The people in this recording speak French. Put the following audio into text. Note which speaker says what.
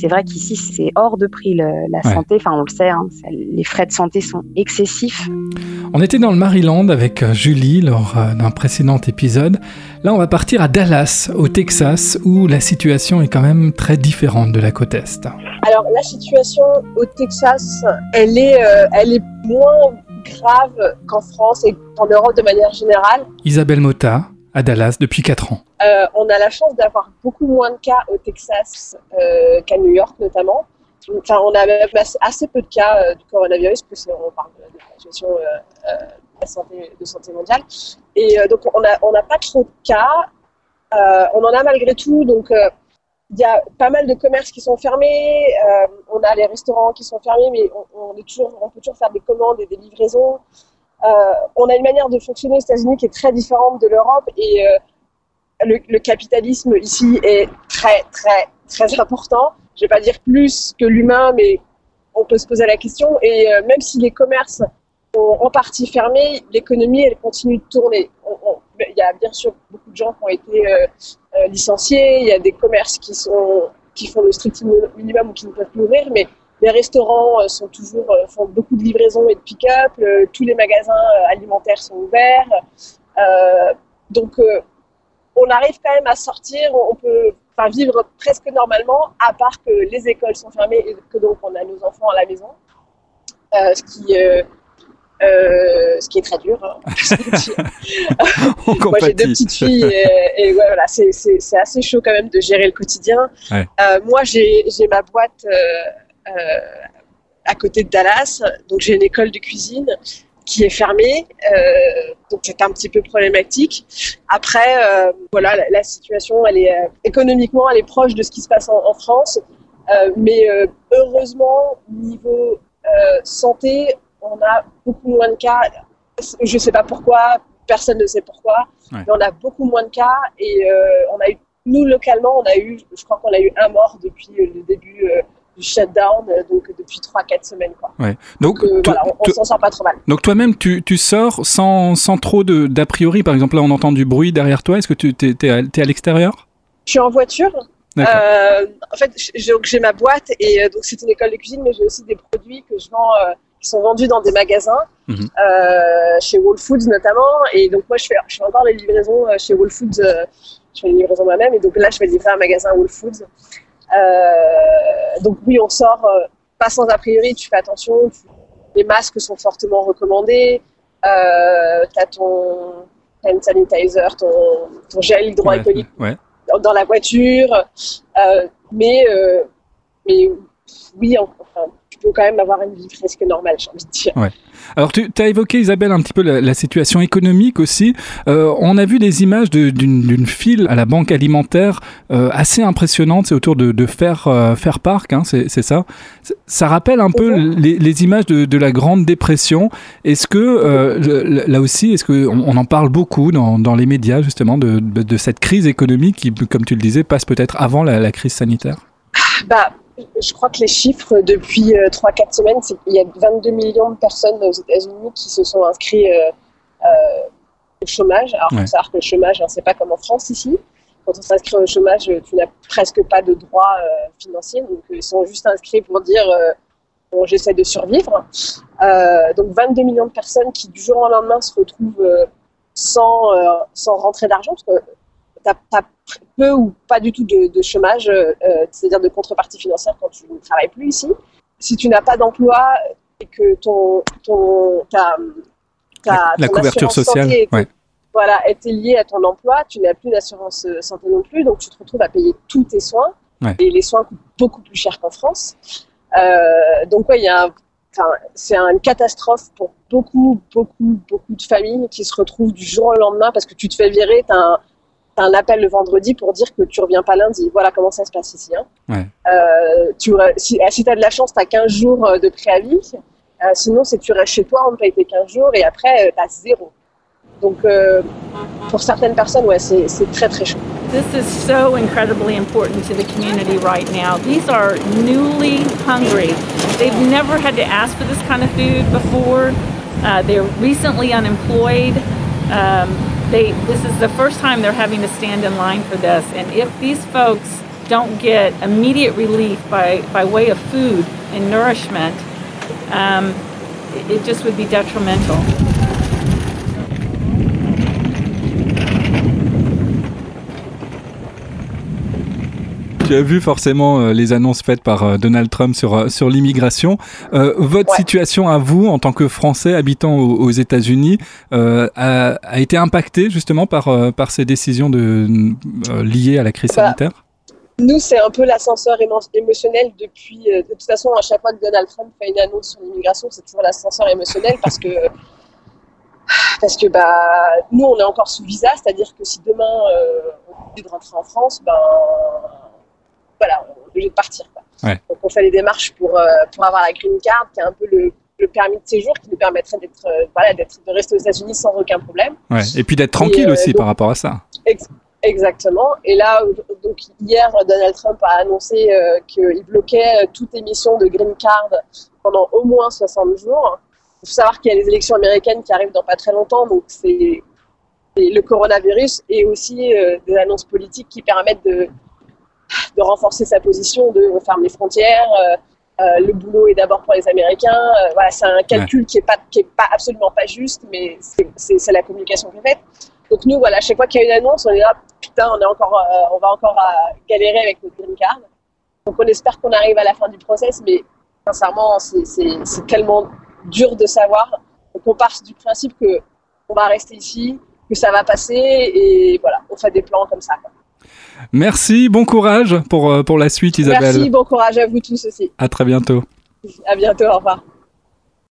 Speaker 1: c'est vrai qu'ici, c'est hors de prix la santé. Enfin, on le sait, hein, les frais de santé sont excessifs.
Speaker 2: On était dans le Maryland avec euh, Julie lors euh, d'un précédent épisode. Là, on va partir à Dallas, au Texas, où la situation est quand même très différente de la côte Est.
Speaker 3: Alors, la situation au Texas, elle est, euh, elle est moins grave qu'en France et en Europe de manière générale.
Speaker 2: Isabelle Mota, à Dallas depuis 4 ans.
Speaker 3: Euh, on a la chance d'avoir beaucoup moins de cas au Texas euh, qu'à New York notamment. Enfin, on a assez, peu de cas euh, du coronavirus, puisqu'on parle de, la situation de, santé, mondiale. Et donc, on n'a pas trop de cas. on en a malgré tout, donc il y a pas mal de commerces qui sont fermés, on a les restaurants qui sont fermés, mais on, est toujours, peut toujours faire des commandes et des livraisons. on a une manière de fonctionner aux États-Unis qui est très différente de l'Europe et le, capitalisme ici est très, très, très important. Je vais pas dire plus que l'humain, mais on peut se poser la question. Et euh, même si les commerces ont en partie fermé, l'économie, elle continue de tourner. il y a bien sûr beaucoup de gens qui ont été euh, euh, licenciés. Il y a des commerces qui, sont, qui font le strict minimum ou qui ne peuvent plus ouvrir, mais les restaurants sont toujours, font beaucoup de livraisons et de pick-up. tous les magasins alimentaires sont ouverts. donc, on arrive quand même à sortir, on peut enfin, vivre presque normalement, à part que les écoles sont fermées et que donc on a nos enfants à la maison. Euh, ce qui euh, euh, ce qui est très dur. Hein. Moi, j'ai deux petites filles et, voilà, c'est assez chaud quand même de gérer le quotidien. moi, j'ai ma boîte à côté de Dallas, donc j'ai une école de cuisine qui est fermé, euh, donc c'est un petit peu problématique. Après, euh, voilà, la, situation, elle est euh, économiquement, elle est proche de ce qui se passe en, France, mais heureusement, niveau santé, on a beaucoup moins de cas. Je ne sais pas pourquoi, personne ne sait pourquoi, mais on a beaucoup moins de cas et on a eu, nous localement, on a eu, je crois qu'on a eu un mort depuis le début du shutdown euh, donc depuis 3-4 semaines. Quoi.
Speaker 2: Ouais. Donc,
Speaker 3: euh, voilà, on, s'en sort pas trop mal.
Speaker 2: Donc toi-même, tu, tu, sors sans, sans trop d'a priori. Par exemple, là, on entend du bruit derrière toi. Est-ce que tu es, à, l'extérieur?
Speaker 3: Je suis en voiture. Euh, en fait, j'ai ma boîte et donc c'est une école de cuisine, mais j'ai aussi des produits que je vends qui sont vendus dans des magasins, mhm. chez Whole Foods notamment. Et donc moi, je fais, je fais encore les livraisons chez Whole Foods. je fais les livraisons moi-même et donc là, je vais livrer un magasin Whole Foods. Euh, donc oui, on sort euh, pas sans a priori, tu fais attention, les masques sont fortement recommandés, euh, tu as ton hand sanitizer, ton, ton gel hydroalcoolique dans la voiture, euh, mais, euh, mais oui, enfin, tu peux quand même avoir une vie presque normale, j'ai envie de dire.
Speaker 2: Ouais. Alors, tu as évoqué, Isabelle, un petit peu la, situation économique aussi. Euh, on a vu des images d'une file à la banque alimentaire euh, assez impressionnante. C'est autour de, de Fair, euh, Park, hein, c'est ça. Ça rappelle un peu mhm. les, images de, la Grande Dépression. Est-ce que, là aussi, est-ce qu'on on en parle beaucoup dans, dans les médias, justement, de, de, cette crise économique qui, comme tu le disais, passe peut-être avant la, la crise sanitaire?
Speaker 3: Bah, je crois que les chiffres depuis 3-4 euh, semaines, c'est qu'il y a 22 millions de personnes aux États-Unis qui se sont inscrits euh, euh, au chômage. Alors, il faut savoir que le chômage, hein, c'est pas comme en France ici. Quand on s'inscrit au chômage, tu n'as presque pas de droits financiers. Donc, ils sont juste inscrits pour dire bon, j'essaie de survivre. donc, 22 millions de personnes qui, du jour au lendemain, se retrouvent sans, sans rentrer d'argent. Parce que tu as, peu ou pas du tout de, chômage, euh, c'est-à-dire de contrepartie financière quand tu ne travailles plus ici. Si tu n'as pas d'emploi et que ton, ton, ta,
Speaker 2: la, couverture sociale
Speaker 3: voilà, est liée à ton emploi, tu n'as plus d'assurance euh, santé non plus, donc tu te retrouves à payer tous tes soins. Et les soins coûtent beaucoup plus cher qu'en France. Euh, donc, ouais, il y a c'est une catastrophe pour beaucoup, beaucoup, beaucoup de familles qui se retrouvent du jour au lendemain parce que tu te fais virer, tu as un appel le vendredi pour dire que tu reviens pas lundi. Voilà comment ça se passe ici. Hein. Euh, tu, si, si tu as de la chance, tu as 15 jours euh, de préavis. Euh, sinon, c'est tu restes chez toi, on paye tes 15 jours et après, tu as zéro. Donc, pour certaines personnes, ouais, c'est très très chaud.
Speaker 4: This is so incredibly important to the community right now. These are newly hungry. They've never had to ask for this kind of food before. Uh, they're recently unemployed. Um, they this is the first time they're having to stand in line for this and if these folks don't get immediate relief by, by way of food and nourishment, um, it just would be detrimental.
Speaker 2: Tu as vu forcément euh, les annonces faites par euh, Donald Trump sur, euh, sur l'immigration. votre situation à vous, en tant que Français habitant aux, États-Unis, a, a, été impactée justement par, par ces décisions de, liées à la crise bah, sanitaire?
Speaker 3: nous, c'est un peu l'ascenseur émotionnel depuis. de toute façon, à chaque fois que Donald Trump fait une annonce sur l'immigration, c'est toujours l'ascenseur émotionnel parce que parce que bah nous, on est encore sous visa, c'est-à-dire que si demain on décide de rentrer en France, ben voilà, on est obligé de partir. Donc on fait les démarches pour, euh, pour avoir la green card, qui est un peu le, permis de séjour qui nous permettrait d'être, euh, voilà, d'être, de rester aux États-Unis sans aucun problème.
Speaker 2: Et puis d'être tranquille euh, aussi par rapport à ça.
Speaker 3: exactement. Et là, donc hier, Donald Trump a annoncé qu'il bloquait toute émission de green card pendant au moins 60 jours. Il faut savoir qu'il y a les élections américaines qui arrivent dans pas très longtemps, donc c'est le coronavirus et aussi des annonces politiques qui permettent de, de renforcer sa position, de on ferme les frontières, euh, euh, le boulot est d'abord pour les Américains. Euh, voilà, c'est un calcul qui est pas qui est pas absolument pas juste, mais c'est la communication qui est faite. Donc nous, voilà, chaque fois qu'il y a une annonce, on est là, putain, on est encore, on va encore galérer avec notre green card. Donc on espère qu'on arrive à la fin du process, mais sincèrement, c'est tellement dur de savoir. Donc on part du principe que on va rester ici, que ça va passer, et voilà, on fait des plans comme ça. Quoi.
Speaker 2: Merci, bon courage pour, euh, pour la suite Isabelle.
Speaker 3: Merci, bon courage à vous tous aussi.
Speaker 2: À très bientôt.
Speaker 3: À bientôt, au revoir.